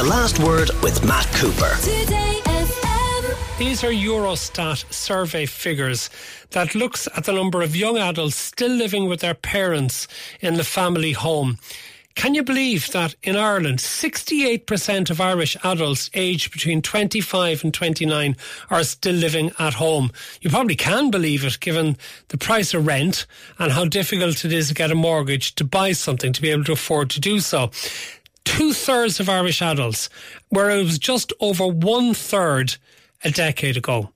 The Last Word with Matt Cooper. These are Eurostat survey figures that looks at the number of young adults still living with their parents in the family home. Can you believe that in Ireland, 68% of Irish adults aged between 25 and 29 are still living at home? You probably can believe it given the price of rent and how difficult it is to get a mortgage to buy something to be able to afford to do so. Two thirds of Irish adults, where it was just over one third a decade ago.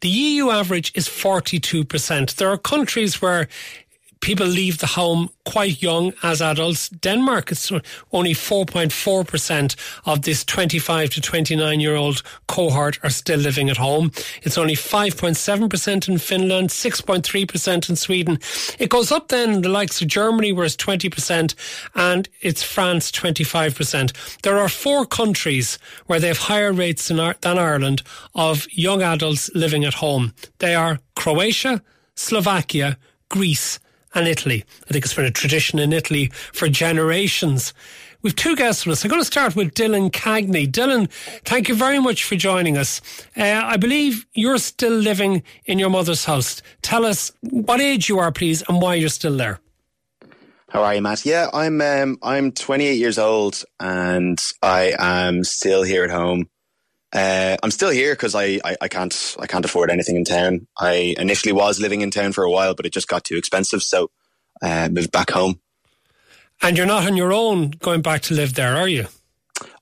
The EU average is 42%. There are countries where people leave the home quite young as adults. Denmark is only 4.4% of this 25 to 29 year old cohort are still living at home. It's only 5.7% in Finland, 6.3% in Sweden. It goes up then in the likes of Germany where it's 20% and it's France 25%. There are four countries where they have higher rates than Ireland of young adults living at home. They are Croatia, Slovakia, Greece and Italy. I think it's been a tradition in Italy for generations. We've two guests with us. I'm going to start with Dylan Cagney. Dylan, thank you very much for joining us. Uh, I believe you're still living in your mother's house. Tell us what age you are, please, and why you're still there. How are you, Matt? Yeah, I'm um, I'm 28 years old, and I am still here at home. Uh, I'm still here because I, I, I, can't I can't afford anything in town. I initially was living in town for a while, but it just got too expensive, so uh, moved back home. And you're not on your own going back to live there, are you?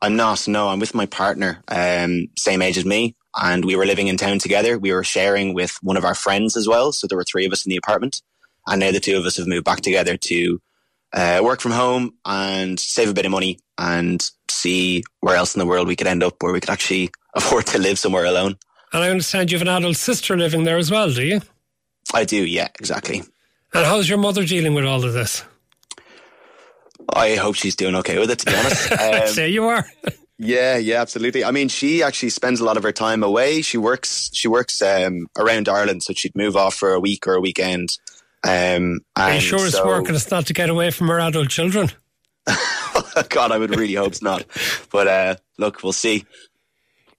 I'm not. No, I'm with my partner, um, same age as me, and we were living in town together. We were sharing with one of our friends as well, so there were three of us in the apartment. And now the two of us have moved back together to uh, work from home and save a bit of money and see where else in the world we could end up where we could actually afford to live somewhere alone. And I understand you have an adult sister living there as well, do you? I do, yeah, exactly. And how's your mother dealing with all of this? I hope she's doing okay with it, to be honest. Um, Say you are. yeah, yeah, absolutely. I mean, she actually spends a lot of her time away. She works, she works um, around Ireland, so she'd move off for a week or a weekend. Um, Are you sure so, it's working? It's not to get away from her adult children. God, I would really hope it's not. But uh, look, we'll see.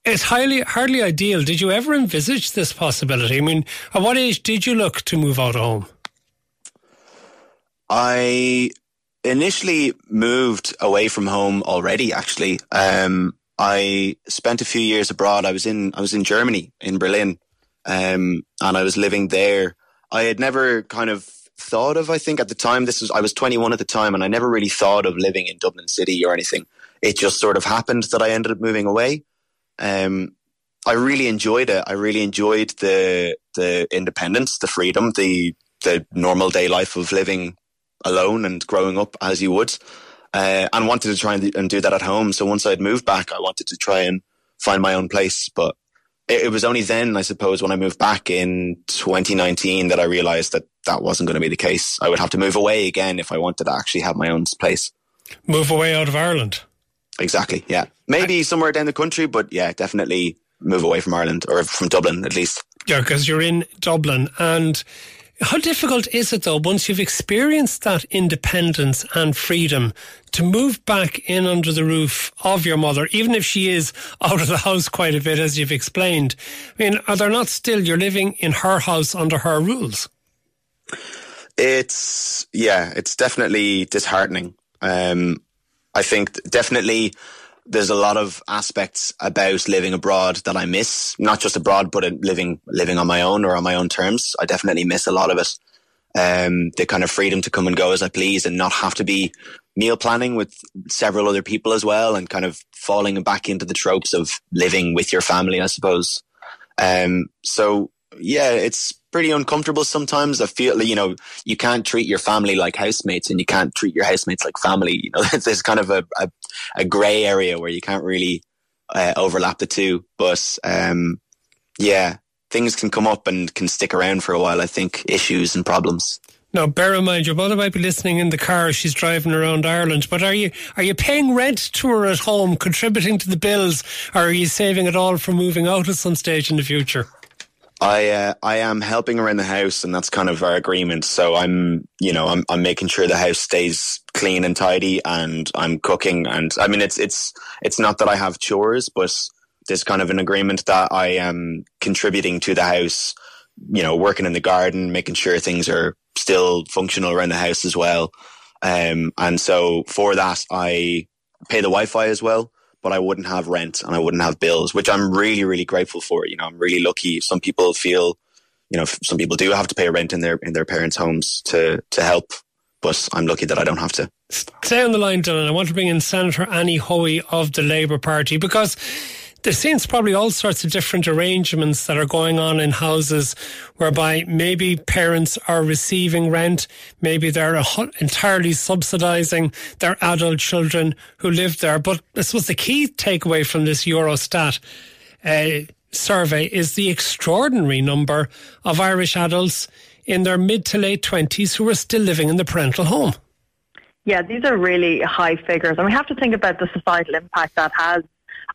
It's highly hardly ideal. Did you ever envisage this possibility? I mean, at what age did you look to move out of home? I initially moved away from home already. Actually, um, I spent a few years abroad. I was in I was in Germany in Berlin, um, and I was living there. I had never kind of thought of. I think at the time, this was I was 21 at the time, and I never really thought of living in Dublin City or anything. It just sort of happened that I ended up moving away. Um, I really enjoyed it. I really enjoyed the the independence, the freedom, the the normal day life of living alone and growing up as you would, uh, and wanted to try and, and do that at home. So once I'd moved back, I wanted to try and find my own place, but it, it was only then, I suppose, when I moved back in 2019 that I realized that that wasn't going to be the case. I would have to move away again if I wanted to actually have my own place. Move away out of Ireland. Exactly. Yeah. Maybe somewhere down the country, but yeah, definitely move away from Ireland or from Dublin at least. Yeah, because you're in Dublin and how difficult is it though, once you've experienced that independence and freedom, to move back in under the roof of your mother, even if she is out of the house quite a bit, as you've explained? I mean, are there not still, you're living in her house under her rules? It's, yeah, it's definitely disheartening. Um, I think definitely there's a lot of aspects about living abroad that I miss, not just abroad, but living living on my own or on my own terms. I definitely miss a lot of it. Um, the kind of freedom to come and go as I please and not have to be meal planning with several other people as well and kind of falling back into the tropes of living with your family, I suppose. Um, so yeah, it's pretty uncomfortable sometimes. I feel, you know, you can't treat your family like housemates and you can't treat your housemates like family. You know, there's kind of a, a, a gray area where you can't really uh, overlap the two. But um, yeah, things can come up and can stick around for a while, I think, issues and problems. Now, bear in mind, your mother might be listening in the car. She's driving around Ireland. But are you are you paying rent to her at home, contributing to the bills, or are you saving it all for moving out at some stage in the future? I uh, I am helping around the house, and that's kind of our agreement. So I'm, you know, I'm I'm making sure the house stays clean and tidy, and I'm cooking. And I mean, it's it's it's not that I have chores, but there's kind of an agreement that I am contributing to the house. You know, working in the garden, making sure things are still functional around the house as well. Um, and so for that, I pay the Wi-Fi as well but I wouldn't have rent and I wouldn't have bills, which I'm really, really grateful for. You know, I'm really lucky. Some people feel, you know, some people do have to pay rent in their in their parents' homes to to help, but I'm lucky that I don't have to. Stay on the line, Dylan. I want to bring in Senator Annie Hoey of the Labour Party because there seems probably all sorts of different arrangements that are going on in houses whereby maybe parents are receiving rent, maybe they're entirely subsidising their adult children who live there. But this was the key takeaway from this Eurostat uh, survey is the extraordinary number of Irish adults in their mid to late 20s who are still living in the parental home. Yeah, these are really high figures. And we have to think about the societal impact that has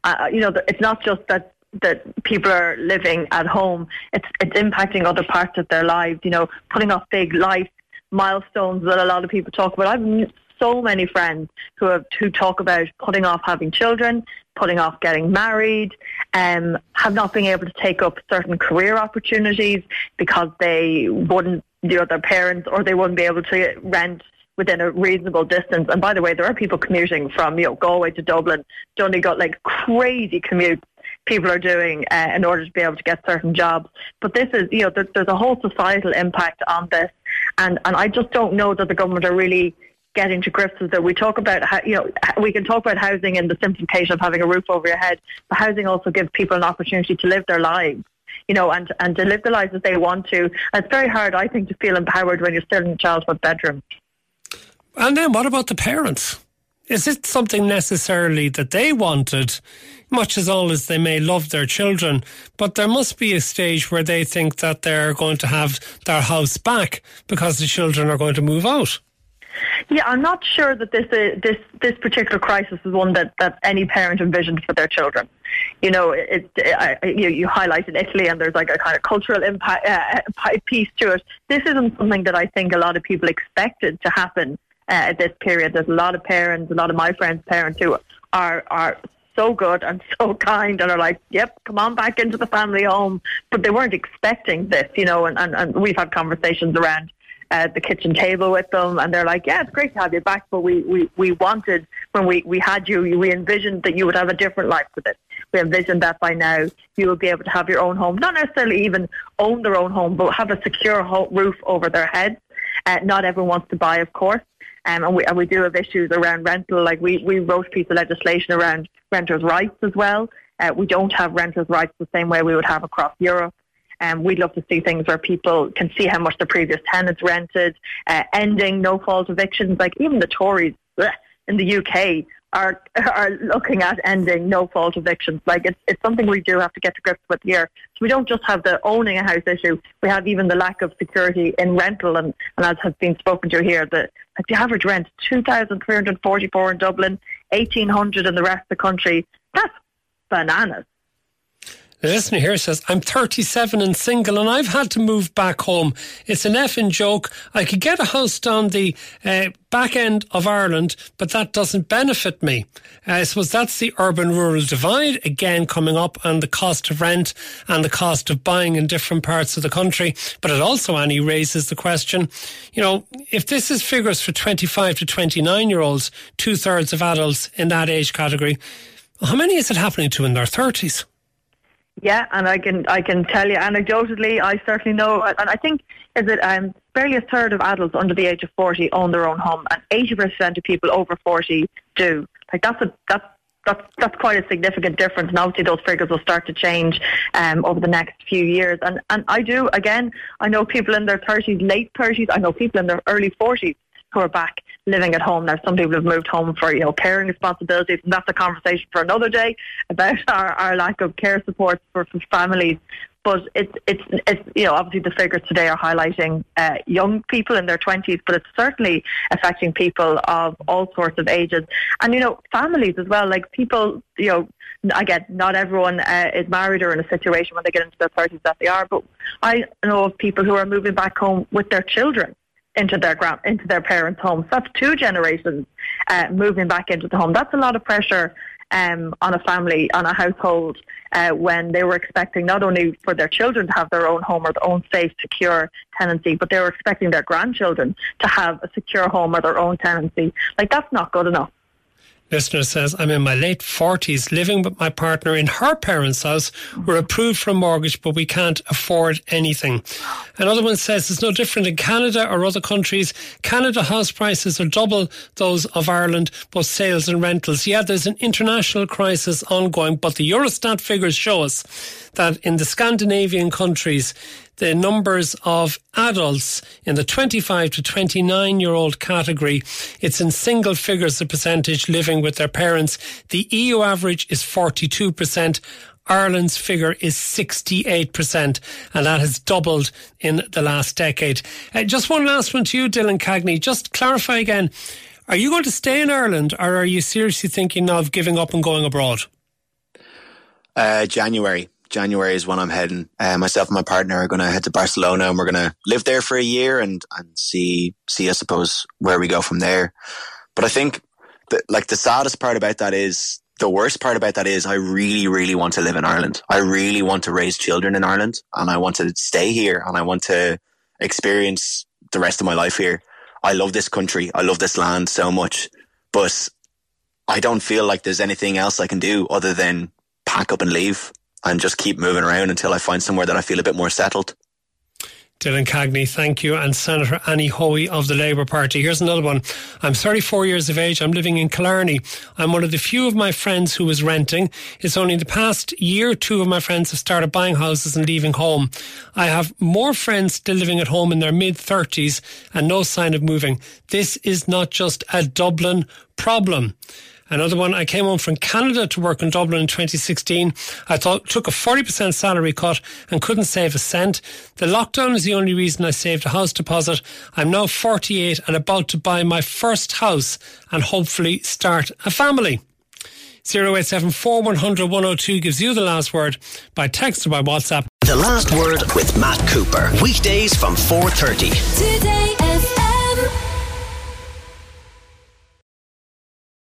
uh, you know, it's not just that that people are living at home. It's it's impacting other parts of their lives. You know, putting off big life milestones that a lot of people talk about. I've so many friends who have who talk about putting off having children, putting off getting married, um, have not been able to take up certain career opportunities because they wouldn't, you know, their parents or they wouldn't be able to rent within a reasonable distance. And by the way, there are people commuting from you know Galway to Dublin. got like crazy commute people are doing uh, in order to be able to get certain jobs. But this is you know there, there's a whole societal impact on this, and and I just don't know that the government are really getting to grips with it. We talk about how, you know we can talk about housing in the simplification of having a roof over your head, but housing also gives people an opportunity to live their lives you know, and, and to live the lives that they want to. And it's very hard, I think, to feel empowered when you're still in a childhood bedroom. And then what about the parents? Is it something necessarily that they wanted, much as all as they may love their children, but there must be a stage where they think that they're going to have their house back because the children are going to move out? Yeah, I'm not sure that this uh, this this particular crisis is one that, that any parent envisioned for their children. You know, it, it, you, you in Italy, and there's like a kind of cultural impact uh, piece to it. This isn't something that I think a lot of people expected to happen uh, at this period. There's a lot of parents, a lot of my friends' parents who are are so good and so kind and are like, yep, come on back into the family home. But they weren't expecting this, you know, and, and, and we've had conversations around uh, the kitchen table with them and they're like, yeah, it's great to have you back, but we, we, we wanted, when we, we had you, we envisioned that you would have a different life with it. We envisioned that by now you would be able to have your own home, not necessarily even own their own home, but have a secure roof over their heads. Uh, not everyone wants to buy, of course. Um, and, we, and we do have issues around rental. Like we, we wrote a piece of legislation around renters' rights as well. Uh, we don't have renters' rights the same way we would have across Europe. Um, we'd love to see things where people can see how much the previous tenants rented, uh, ending no fault evictions. Like even the Tories bleh, in the UK are are looking at ending no fault evictions. Like it's it's something we do have to get to grips with here. So we don't just have the owning a house issue. We have even the lack of security in rental, and, and as has been spoken to here, the the average rent two thousand three hundred forty four in Dublin, eighteen hundred in the rest of the country. That's bananas. The listener here says, I'm 37 and single and I've had to move back home. It's an effing joke. I could get a house down the uh, back end of Ireland, but that doesn't benefit me. Uh, I suppose that's the urban rural divide again coming up and the cost of rent and the cost of buying in different parts of the country. But it also, Annie, raises the question, you know, if this is figures for 25 to 29 year olds, two thirds of adults in that age category, how many is it happening to in their 30s? Yeah, and I can I can tell you anecdotally, I certainly know, and I think is it um, barely a third of adults under the age of forty own their own home, and eighty percent of people over forty do. Like that's a that's that's that's quite a significant difference, and obviously those figures will start to change um, over the next few years. And and I do again, I know people in their thirties, late thirties, I know people in their early forties who are back living at home. Now, some people have moved home for, you know, caring responsibilities, and that's a conversation for another day about our, our lack of care support for, for families. but it's it's it's you know obviously the figures today are highlighting uh, young people in their twenties, but it's certainly affecting people of all sorts of ages, and you know families as well. Like people, you know, again, not everyone uh, is married or in a situation when they get into their thirties that they are, but I know of people who are moving back home with their children into their grand into their parents' homes. That's two generations uh, moving back into the home. That's a lot of pressure um, on a family, on a household, uh, when they were expecting not only for their children to have their own home or their own safe, secure tenancy, but they were expecting their grandchildren to have a secure home or their own tenancy. Like that's not good enough. Listener says, I'm in my late 40s living with my partner in her parents' house. We're approved for a mortgage, but we can't afford anything. Another one says it's no different in Canada or other countries. Canada house prices are double those of Ireland, both sales and rentals. Yeah, there's an international crisis ongoing, but the Eurostat figures show us that in the Scandinavian countries, the numbers of adults in the 25 to 29 year old category. It's in single figures, the percentage living with their parents. The EU average is 42%. Ireland's figure is 68%, and that has doubled in the last decade. Uh, just one last one to you, Dylan Cagney. Just clarify again. Are you going to stay in Ireland or are you seriously thinking of giving up and going abroad? Uh, January. January is when I'm heading. Uh, myself and my partner are going to head to Barcelona, and we're going to live there for a year and and see see I suppose where we go from there. But I think that like the saddest part about that is the worst part about that is I really really want to live in Ireland. I really want to raise children in Ireland, and I want to stay here, and I want to experience the rest of my life here. I love this country. I love this land so much, but I don't feel like there's anything else I can do other than pack up and leave and just keep moving around until I find somewhere that I feel a bit more settled. Dylan Cagney, thank you. And Senator Annie Hoey of the Labour Party. Here's another one. I'm 34 years of age. I'm living in Killarney. I'm one of the few of my friends who is renting. It's only in the past year, two of my friends have started buying houses and leaving home. I have more friends still living at home in their mid 30s and no sign of moving. This is not just a Dublin problem. Another one, I came home from Canada to work in Dublin in 2016. I thought, took a 40% salary cut and couldn't save a cent. The lockdown is the only reason I saved a house deposit. I'm now 48 and about to buy my first house and hopefully start a family. 0874 100 102 gives you the last word by text or by WhatsApp. The last word with Matt Cooper. Weekdays from 4.30. Today FM.